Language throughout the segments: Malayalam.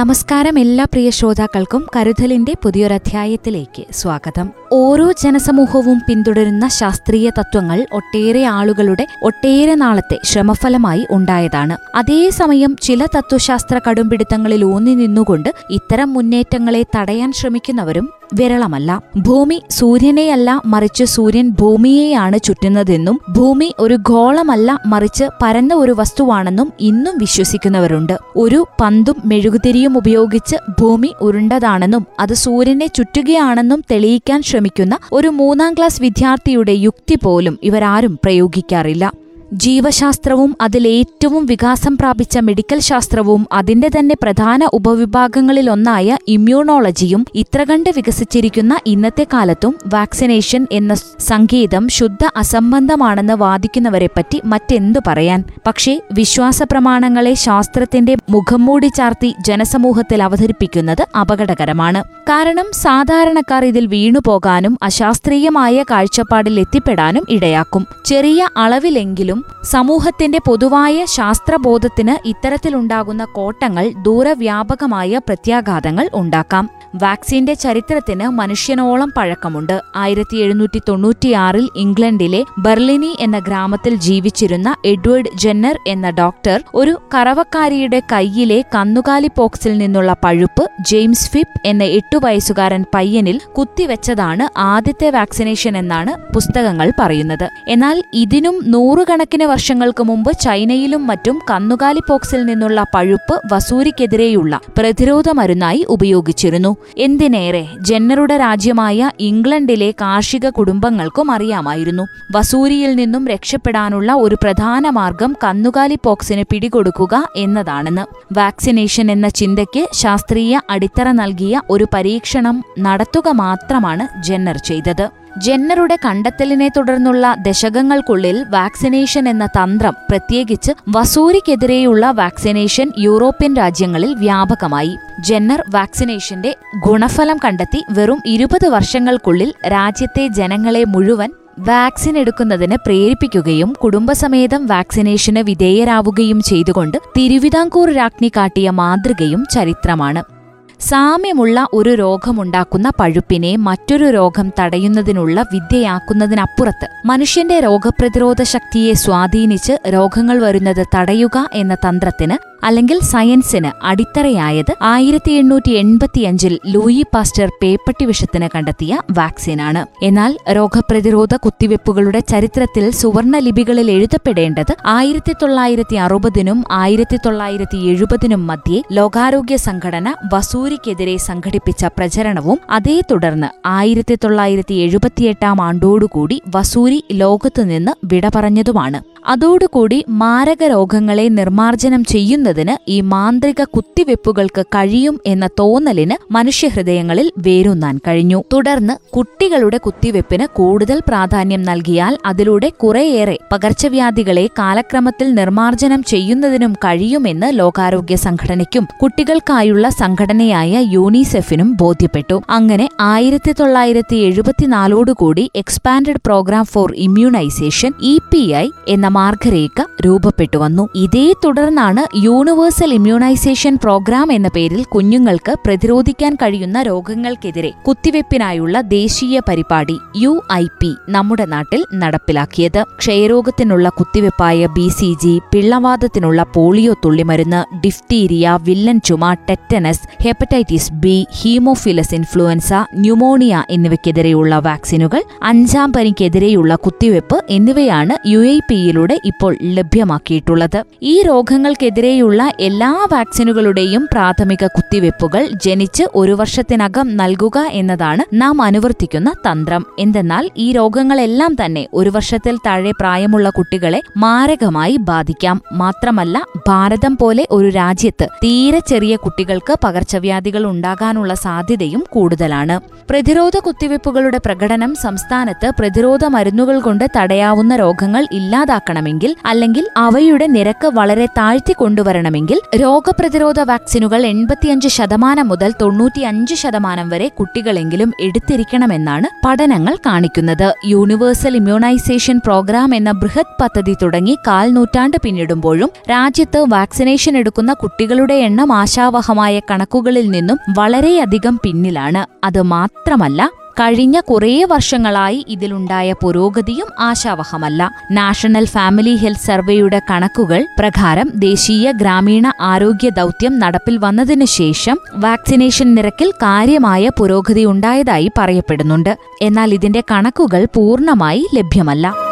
നമസ്കാരം എല്ലാ പ്രിയ ശ്രോതാക്കൾക്കും കരുതലിന്റെ പുതിയൊരധ്യായത്തിലേക്ക് സ്വാഗതം. ഓരോ ജനസമൂഹവും പിന്തുടരുന്ന ശാസ്ത്രീയ തത്വങ്ങൾ ഒട്ടേറെ ആളുകളുടെ ഒട്ടേറെ നാളത്തെ ശ്രമഫലമായി ഉണ്ടായതാണ്. അതേസമയം ചില തത്വശാസ്ത്ര കടുംപിടുത്തങ്ങളിൽ ഊന്നി നിന്നുകൊണ്ട് ഇത്തരം മുന്നേറ്റങ്ങളെ തടയാൻ ശ്രമിക്കുന്നവരും വിരളമല്ല. ഭൂമി സൂര്യനെയല്ല മറിച്ച് സൂര്യൻ ഭൂമിയെയാണ് ചുറ്റുന്നതെന്നും ഭൂമി ഒരു ഗോളമല്ല മറിച്ച് പരന്ന ഒരു വസ്തുവാണെന്നും ഇന്നും വിശ്വസിക്കുന്നവരുണ്ട്. ഒരു പന്തും മെഴുകുതിരിയും ഉപയോഗിച്ച് ഭൂമി ഉരുണ്ടതാണെന്നും അത് സൂര്യനെ ചുറ്റുകയാണെന്നും തെളിയിക്കാൻ ശ്രമിക്കുന്ന ഒരു മൂന്നാം ക്ലാസ് വിദ്യാർത്ഥിയുടെ യുക്തി പോലും ഇവരാരും പ്രയോഗിക്കാറില്ല. ജീവശാസ്ത്രവും അതിലേറ്റവും വികാസം പ്രാപിച്ച മെഡിക്കൽ ശാസ്ത്രവും അതിന്റെ തന്നെ പ്രധാന ഉപവിഭാഗങ്ങളിലൊന്നായ ഇമ്മ്യൂണോളജിയും ഇത്ര ഇത്രകണ്ട് വികസിച്ചിരിക്കുന്ന ഇന്നത്തെ കാലത്തും വാക്സിനേഷൻ എന്ന സംഗീതം ശുദ്ധ അസംബന്ധമാണെന്ന് വാദിക്കുന്നവരെപ്പറ്റി മറ്റെന്തു പറയാൻ? പക്ഷേ വിശ്വാസ പ്രമാണങ്ങളെ ശാസ്ത്രത്തിന്റെ മുഖം മൂടി ചാർത്തി ജനസമൂഹത്തിൽ അവതരിപ്പിക്കുന്നത് അപകടകരമാണ്. കാരണം സാധാരണക്കാർ ഇതിൽ വീണുപോകാനും അശാസ്ത്രീയമായ കാഴ്ചപ്പാടിൽ എത്തിപ്പെടാനും ഇടയാക്കും. ചെറിയ അളവിലെങ്കിലും സമൂഹത്തിന്റെ പൊതുവായ ശാസ്ത്രബോധത്തിന് ഇത്തരത്തിലുണ്ടാകുന്ന കോട്ടങ്ങൾ ദൂരവ്യാപകമായ പ്രത്യാഘാതങ്ങൾ ഉണ്ടാക്കാം. വാക്സിന്റെ ചരിത്രത്തിന് മനുഷ്യനോളം പഴക്കമുണ്ട്. ആയിരത്തി എഴുന്നൂറ്റി തൊണ്ണൂറ്റിയാറിൽ ഇംഗ്ലണ്ടിലെ ബെർലിനി എന്ന ഗ്രാമത്തിൽ ജീവിച്ചിരുന്ന എഡ്വേർഡ് ജെന്നർ എന്ന ഡോക്ടർ ഒരു കറവക്കാരിയുടെ കയ്യിലെ കന്നുകാലി പോക്സിൽ നിന്നുള്ള പഴുപ്പ് ജെയിംസ് ഫിപ്പ് എന്ന എട്ടു വയസ്സുകാരൻ പയ്യനിൽ കുത്തിവെച്ചതാണ് ആദ്യത്തെ വാക്സിനേഷൻ എന്നാണ് പുസ്തകങ്ങൾ പറയുന്നത്. എന്നാൽ ഇതിനും നൂറുകണക്കിന് വർഷങ്ങൾക്ക് മുമ്പ് ചൈനയിലും മറ്റും കന്നുകാലി പോക്സിൽ നിന്നുള്ള പഴുപ്പ് വസൂരിക്കെതിരെയുള്ള പ്രതിരോധ മരുന്നായി ഉപയോഗിച്ചിരുന്നു. എന്തിനേറെ ജന്നറുടെ രാജ്യമായ ഇംഗ്ലണ്ടിലെ കാർഷിക കുടുംബങ്ങൾക്കും അറിയാമായിരുന്നു. വസൂരിയിൽ നിന്നും രക്ഷപ്പെടാനുള്ള ഒരു പ്രധാന മാർഗം കന്നുകാലി പോക്സിന് പിടികൊടുക്കുക എന്നതാണെന്ന്. വാക്സിനേഷൻ എന്ന ചിന്തയ്ക്ക് ശാസ്ത്രീയ അടിത്തറ നൽകിയ ഒരു പരീക്ഷണം നടത്തുക മാത്രമാണ് ജന്നർ ചെയ്തത്. ജെന്നറുടെ കണ്ടെത്തലിനെ തുടർന്നുള്ള ദശകങ്ങൾക്കുള്ളിൽ വാക്സിനേഷൻ എന്ന തന്ത്രം പ്രത്യേകിച്ച് വസൂരിക്കെതിരെയുള്ള വാക്സിനേഷൻ യൂറോപ്യൻ രാജ്യങ്ങളിൽ വ്യാപകമായി. ജെന്നർ വാക്സിനേഷന്റെ ഗുണഫലം കണ്ടെത്തി വെറും ഇരുപത് വർഷങ്ങൾക്കുള്ളിൽ രാജ്യത്തെ ജനങ്ങളെ മുഴുവൻ വാക്സിൻ എടുക്കുന്നതിന് പ്രേരിപ്പിക്കുകയും കുടുംബസമേതം വാക്സിനേഷന് വിധേയരാവുകയും ചെയ്തുകൊണ്ട് തിരുവിതാംകൂർ രാജ്ഞി കാട്ടിയ മാതൃകയും ചരിത്രമാണ്. സാമ്യമുള്ള ഒരു രോഗമുണ്ടാക്കുന്ന പഴുപ്പിനെ മറ്റൊരു രോഗം തടയുന്നതിനുള്ള വിദ്യയാക്കുന്നതിനപ്പുറത്ത് മനുഷ്യന്റെ രോഗപ്രതിരോധ ശക്തിയെ സ്വാധീനിച്ച് രോഗങ്ങൾ വരുന്നത് തടയുക എന്ന തന്ത്രത്തിന് അല്ലെങ്കിൽ സയൻസിന് അടിത്തറയായത് ആയിരത്തി എണ്ണൂറ്റി എൺപത്തിയഞ്ചിൽ ലൂയി പാസ്റ്റർ പേപ്പട്ടി വിഷത്തിന് കണ്ടെത്തിയ വാക്സിനാണ്. എന്നാൽ രോഗപ്രതിരോധ കുത്തിവെപ്പുകളുടെ ചരിത്രത്തിൽ സുവർണ ലിപികളിൽ എഴുതപ്പെടേണ്ടത് ആയിരത്തി തൊള്ളായിരത്തി അറുപതിനും ആയിരത്തി തൊള്ളായിരത്തി എഴുപതിനും മധ്യേ ലോകാരോഗ്യ സംഘടന വസൂരിക്കെതിരെ സംഘടിപ്പിച്ച പ്രചരണവും അതേ തുടർന്ന് ആയിരത്തി തൊള്ളായിരത്തി എഴുപത്തിയെട്ടാം ആണ്ടോടുകൂടി വസൂരി ലോകത്തുനിന്ന് വിട പറഞ്ഞതുമാണ് അതോടുകൂടി മാരക രോഗങ്ങളെ നിർമ്മാർജനം ചെയ്യുന്നതിന് ഈ മാന്ത്രിക കുത്തിവെപ്പുകൾക്ക് കഴിയും എന്ന തോന്നലിന് മനുഷ്യഹൃദയങ്ങളിൽ വേരൂന്നാൻ കഴിഞ്ഞു. തുടർന്ന് കുട്ടികളുടെ കുത്തിവെപ്പിന് കൂടുതൽ പ്രാധാന്യം നൽകിയാൽ അതിലൂടെ കുറേയേറെ പകർച്ചവ്യാധികളെ കാലക്രമത്തിൽ നിർമ്മാർജനം ചെയ്യുന്നതിനും കഴിയുമെന്ന് ലോകാരോഗ്യ സംഘടനയ്ക്കും കുട്ടികൾക്കായുള്ള സംഘടനയായ യൂണിസെഫിനും ബോധ്യപ്പെട്ടു. അങ്ങനെ ആയിരത്തി തൊള്ളായിരത്തി എഴുപത്തിനാലോടുകൂടി expanded programme for immunization E P I എന്ന മാർഗരേഖ രൂപപ്പെട്ടു വന്നു. ഇതേ തുടർന്നാണ് യൂണിവേഴ്സൽ ഇമ്മ്യൂണൈസേഷൻ പ്രോഗ്രാം എന്ന പേരിൽ കുഞ്ഞുങ്ങൾക്ക് പ്രതിരോധിക്കാൻ കഴിയുന്ന രോഗങ്ങൾക്കെതിരെ കുത്തിവെപ്പിനായുള്ള ദേശീയ പരിപാടി യു ഐ പി നമ്മുടെ നാട്ടിൽ നടപ്പിലാക്കിയത്. ക്ഷയരോഗത്തിനുള്ള കുത്തിവെപ്പായ ബി സി ജി പിള്ളവാദത്തിനുള്ള പോളിയോ തുള്ളിമരുന്ന് ഡിഫ്തീരിയ വില്ലൻ ചുമ tetanus hepatitis B haemophilus influenza pneumonia എന്നിവയ്ക്കെതിരെയുള്ള വാക്സിനുകൾ അഞ്ചാം പനിക്കെതിരെയുള്ള കുത്തിവെപ്പ് എന്നിവയാണ് യു ഐ പിയിലൂടെ ഇപ്പോൾ ലഭ്യമാക്കിയിട്ടുള്ളത്. ഈ രോഗങ്ങൾക്കെതിരെയുള്ള ഉൾപ്പെടെയുള്ള എല്ലാ വാക്സിനുകളുടെയും പ്രാഥമിക കുത്തിവെപ്പുകൾ ജനിച്ച് ഒരു വർഷത്തിനകം നൽകുക എന്നതാണ് നാം അനുവർത്തിക്കുന്ന തന്ത്രം. എന്തെന്നാൽ ഈ രോഗങ്ങളെല്ലാം തന്നെ ഒരു വർഷത്തിൽ താഴെ പ്രായമുള്ള കുട്ടികളെ മാരകമായി ബാധിക്കാം. മാത്രമല്ല ഭാരതം പോലെ ഒരു രാജ്യത്ത് തീരെ ചെറിയ കുട്ടികൾക്ക് പകർച്ചവ്യാധികൾ ഉണ്ടാകാനുള്ള സാധ്യതയും കൂടുതലാണ്. പ്രതിരോധ കുത്തിവെപ്പുകളുടെ പ്രകടനം സംസ്ഥാനത്ത് പ്രതിരോധ മരുന്നുകൾ കൊണ്ട് തടയാവുന്ന രോഗങ്ങൾ ഇല്ലാതാക്കണമെങ്കിൽ അല്ലെങ്കിൽ അവയുടെ നിരക്ക് വളരെ താഴ്ത്തി കൊണ്ടുവരണമെങ്കിൽ രോഗപ്രതിരോധ വാക്സിനുകൾ എൺപത്തിയഞ്ച് ശതമാനം മുതൽ തൊണ്ണൂറ്റിയഞ്ച് ശതമാനം വരെ കുട്ടികളെങ്കിലും എടുത്തിരിക്കണമെന്നാണ് പഠനങ്ങൾ കാണിക്കുന്നത്. യൂണിവേഴ്സൽ ഇമ്മ്യൂണൈസേഷൻ പ്രോഗ്രാം എന്ന ബൃഹത് പദ്ധതി തുടങ്ങി കാൽ നൂറ്റാണ്ട് പിന്നിടുമ്പോഴും രാജ്യത്ത് വാക്സിനേഷൻ എടുക്കുന്ന കുട്ടികളുടെ എണ്ണം ആശാവഹമായ കണക്കുകളിൽ നിന്നും വളരെയധികം പിന്നിലാണ്. അത് മാത്രമല്ല കഴിഞ്ഞ കുറേ വർഷങ്ങളായി ഇതിലുണ്ടായ പുരോഗതിയും ആശാവഹമല്ല. നാഷണൽ ഫാമിലി ഹെൽത്ത് സർവേയുടെ കണക്കുകൾ പ്രകാരം ദേശീയ ഗ്രാമീണ ആരോഗ്യ ദൗത്യം നടപ്പിൽ വന്നതിനു ശേഷം വാക്സിനേഷൻ നിരക്കിൽ കാര്യമായ പുരോഗതി ഉണ്ടായതായി പറയപ്പെടുന്നുണ്ട്. എന്നാൽ ഇതിന്റെ കണക്കുകൾ പൂർണമായി ലഭ്യമല്ല.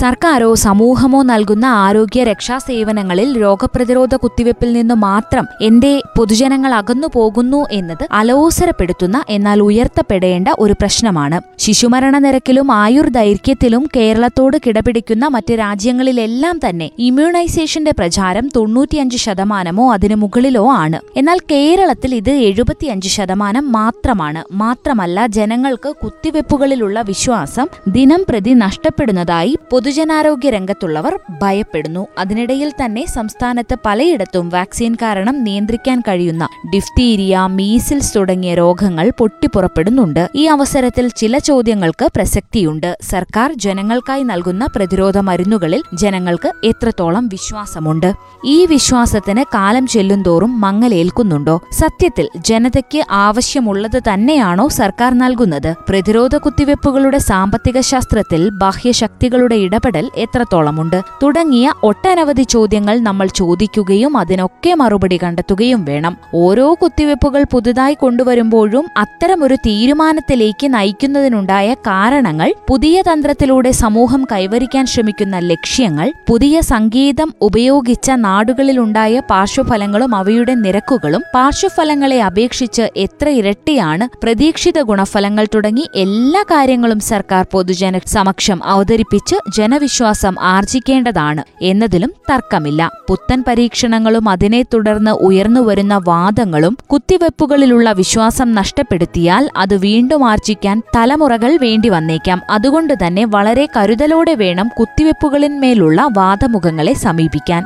സർക്കാരോ സമൂഹമോ നൽകുന്ന ആരോഗ്യ രക്ഷാ സേവനങ്ങളിൽ രോഗപ്രതിരോധ കുത്തിവെപ്പിൽ നിന്ന് മാത്രം എന്റെ പൊതുജനങ്ങൾ അകന്നു പോകുന്നു എന്നത് അലോസരപ്പെടുത്തുന്ന എന്നാൽ ഉയർത്തപ്പെടേണ്ട ഒരു പ്രശ്നമാണ്. ശിശുമരണ നിരക്കിലും ആയുർദൈർഘ്യത്തിലും കേരളത്തോട് കിടപിടിക്കുന്ന മറ്റ് രാജ്യങ്ങളിലെല്ലാം തന്നെ ഇമ്മ്യൂണൈസേഷന്റെ പ്രചാരം തൊണ്ണൂറ്റിയഞ്ച് ശതമാനമോ അതിനു മുകളിലോ ആണ്. എന്നാൽ കേരളത്തിൽ ഇത് എഴുപത്തിയഞ്ച് ശതമാനം മാത്രമാണ്. മാത്രമല്ല ജനങ്ങൾക്ക് കുത്തിവെപ്പുകളിലുള്ള വിശ്വാസം ദിനം പ്രതി നഷ്ടപ്പെടുന്നതായി പൊതുജനാരോഗ്യ രംഗത്തുള്ളവർ ഭയപ്പെടുന്നു. അതിനിടയിൽ തന്നെ സംസ്ഥാനത്ത് പലയിടത്തും വാക്സിൻ കാരണം നിയന്ത്രിക്കാൻ കഴിയുന്ന ഡിഫ്തീരിയ മീസിൽസ് തുടങ്ങിയ രോഗങ്ങൾ പൊട്ടിപ്പുറപ്പെടുന്നുണ്ട്. ഈ അവസരത്തിൽ ചില ചോദ്യങ്ങൾക്ക് പ്രസക്തിയുണ്ട്. സർക്കാർ ജനങ്ങൾക്കായി നൽകുന്ന പ്രതിരോധ മരുന്നുകളിൽ ജനങ്ങൾക്ക് എത്രത്തോളം വിശ്വാസമുണ്ട്? ഈ വിശ്വാസത്തിന് കാലം ചെല്ലുന്തോറും മങ്ങലേൽക്കുന്നുണ്ടോ? സത്യത്തിൽ ജനതയ്ക്ക് ആവശ്യമുള്ളത് തന്നെയാണോ സർക്കാർ നൽകുന്നത്? പ്രതിരോധ കുത്തിവെപ്പുകളുടെ സാമ്പത്തിക ശാസ്ത്രത്തിൽ ബാഹ്യശക്തികളുടെ ഇടപെടൽ എത്രത്തോളമുണ്ട്? തുടങ്ങിയ ഒട്ടനവധി ചോദ്യങ്ങൾ നമ്മൾ ചോദിക്കുകയും അതിനൊക്കെ മറുപടി കണ്ടെത്തുകയും വേണം. ഓരോ കുത്തിവയ്പ്പുകൾ പുതുതായി കൊണ്ടുവരുമ്പോഴും അത്തരമൊരു തീരുമാനത്തിലേക്ക് നയിക്കുന്നതിനുണ്ടായ കാരണങ്ങൾ പുതിയ തന്ത്രത്തിലൂടെ സമൂഹം കൈവരിക്കാൻ ശ്രമിക്കുന്ന ലക്ഷ്യങ്ങൾ പുതിയ സംഗീതം ഉപയോഗിച്ച നാടുകളിലുണ്ടായ പാർശ്വഫലങ്ങളും അവയുടെ നിരക്കുകളും പാർശ്വഫലങ്ങളെ അപേക്ഷിച്ച് എത്ര ഇരട്ടിയാണ് പ്രതീക്ഷിത ഗുണഫലങ്ങൾ തുടങ്ങി എല്ലാ കാര്യങ്ങളും സർക്കാർ പൊതുജന സമക്ഷം അവതരിപ്പിച്ച് ജനവിശ്വാസം ആർജിക്കേണ്ടതാണ് എന്നതിലും തർക്കമില്ല. പുത്തൻ പരീക്ഷണങ്ങളും അതിനെ തുടർന്ന് ഉയർന്നുവരുന്ന വാദങ്ങളും കുത്തിവെപ്പുകളിലുള്ള വിശ്വാസം നഷ്ടപ്പെടുത്തിയാൽ അത് വീണ്ടും ആർജിക്കാൻ തലമുറകൾ വേണ്ടി വന്നേക്കാം. അതുകൊണ്ട് തന്നെ വളരെ കരുതലോടെ വേണം കുത്തിവെപ്പുകളിന്മേലുള്ള വാദമുഖങ്ങളെ സമീപിക്കാൻ.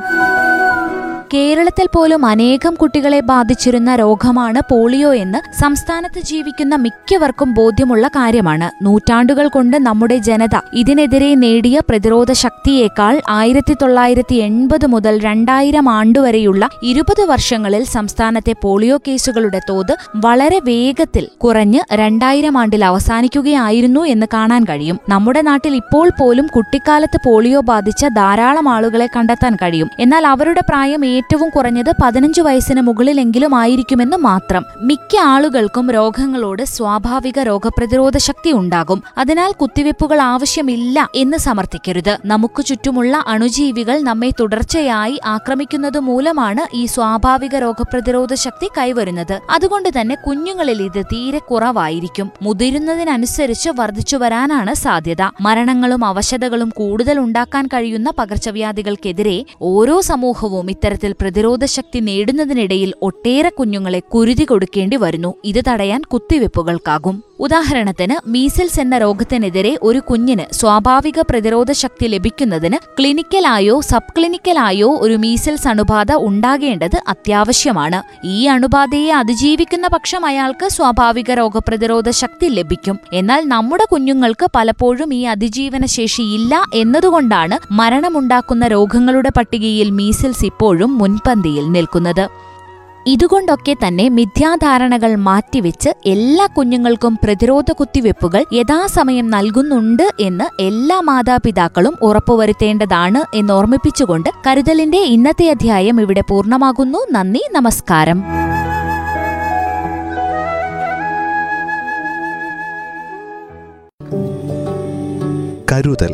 കേരളത്തിൽ പോലും അനേകം കുട്ടികളെ ബാധിച്ചിരുന്ന രോഗമാണ് പോളിയോ എന്ന് സംസ്ഥാനത്ത് ജീവിക്കുന്ന മിക്കവർക്കും ബോധ്യമുള്ള കാര്യമാണ്. നൂറ്റാണ്ടുകൾ കൊണ്ട് നമ്മുടെ ജനത ഇതിനെതിരെ നേടിയ പ്രതിരോധ ശക്തിയേക്കാൾ ആയിരത്തി തൊള്ളായിരത്തി എൺപത് മുതൽ രണ്ടായിരം ആണ്ടുവരെയുള്ള ഇരുപത് വർഷങ്ങളിൽ സംസ്ഥാനത്തെ പോളിയോ കേസുകളുടെ തോത് വളരെ വേഗത്തിൽ കുറഞ്ഞ് രണ്ടായിരം ആണ്ടിൽ അവസാനിക്കുകയായിരുന്നു എന്ന് കാണാൻ കഴിയും. നമ്മുടെ നാട്ടിൽ ഇപ്പോൾ പോലും കുട്ടിക്കാലത്ത് പോളിയോ ബാധിച്ച ധാരാളം ആളുകളെ കണ്ടെത്താൻ കഴിയും. എന്നാൽ അവരുടെ പ്രായം ഏറ്റവും കുറഞ്ഞത് പതിനഞ്ച് വയസ്സിന് മുകളിലെങ്കിലും ആയിരിക്കുമെന്ന് മാത്രം. മിക്ക ആളുകൾക്കും രോഗങ്ങളോട് സ്വാഭാവിക രോഗപ്രതിരോധ ശക്തി ഉണ്ടാകും. അതിനാൽ കുത്തിവെപ്പുകൾ ആവശ്യമില്ല എന്ന് സമർത്ഥിക്കരുത്. നമുക്ക് ചുറ്റുമുള്ള അണുജീവികൾ നമ്മെ തുടർച്ചയായി ആക്രമിക്കുന്നത് മൂലമാണ് ഈ സ്വാഭാവിക രോഗപ്രതിരോധ ശക്തി കൈവരുന്നത്. അതുകൊണ്ട് തന്നെ കുഞ്ഞുങ്ങളിൽ ഇത് തീരെ കുറവായിരിക്കും. മുതിരുന്നതിനനുസരിച്ച് വർദ്ധിച്ചു വരാനാണ് സാധ്യത. മരണങ്ങളും അവശതകളും കൂടുതൽ ഉണ്ടാക്കാൻ കഴിയുന്ന പകർച്ചവ്യാധികൾക്കെതിരെ ഓരോ സമൂഹവും ഇത്തരത്തിൽ പ്രതിരോധ ശക്തി നേടുന്നതിനിടയിൽ ഒട്ടേറെ കുഞ്ഞുങ്ങളെ കുരുതി കൊടുക്കേണ്ടി വരുന്നു. ഇത് തടയാൻ കുത്തിവെപ്പുകൾക്കാകും. ഉദാഹരണത്തിന് മീസൽസ് എന്ന രോഗത്തിനെതിരെ ഒരു കുഞ്ഞിന് സ്വാഭാവിക പ്രതിരോധ ശക്തി ലഭിക്കുന്നതിന് ക്ലിനിക്കലായോ സബ് ക്ലിനിക്കലായോ ഒരു മീസൽസ് അണുബാധ ഉണ്ടാകേണ്ടത് അത്യാവശ്യമാണ്. ഈ അണുബാധയെ അതിജീവിക്കുന്ന പക്ഷം അയാൾക്ക് സ്വാഭാവിക രോഗപ്രതിരോധ ശക്തി ലഭിക്കും. എന്നാൽ നമ്മുടെ കുഞ്ഞുങ്ങൾക്ക് പലപ്പോഴും ഈ അതിജീവന ശേഷി ഇല്ല എന്നതുകൊണ്ടാണ് മരണമുണ്ടാക്കുന്ന രോഗങ്ങളുടെ പട്ടികയിൽ മീസൽസ് ഇപ്പോഴും മുൻപന്തിയിൽ നിൽക്കുന്നത്. ഇതുകൊണ്ടൊക്കെ തന്നെ മിഥ്യാധാരണകൾ മാറ്റിവെച്ച് എല്ലാ കുഞ്ഞുങ്ങൾക്കും പ്രതിരോധ കുത്തിവെപ്പുകൾ യഥാസമയം നൽകുന്നുണ്ട് എന്ന് എല്ലാ മാതാപിതാക്കളും ഉറപ്പുവരുത്തേണ്ടതാണ് എന്നോർമ്മിപ്പിച്ചുകൊണ്ട് കരുതലിന്റെ ഇന്നത്തെ അധ്യായം ഇവിടെ പൂർണമാകുന്നു. നന്ദി നമസ്കാരം. കരുതൽ.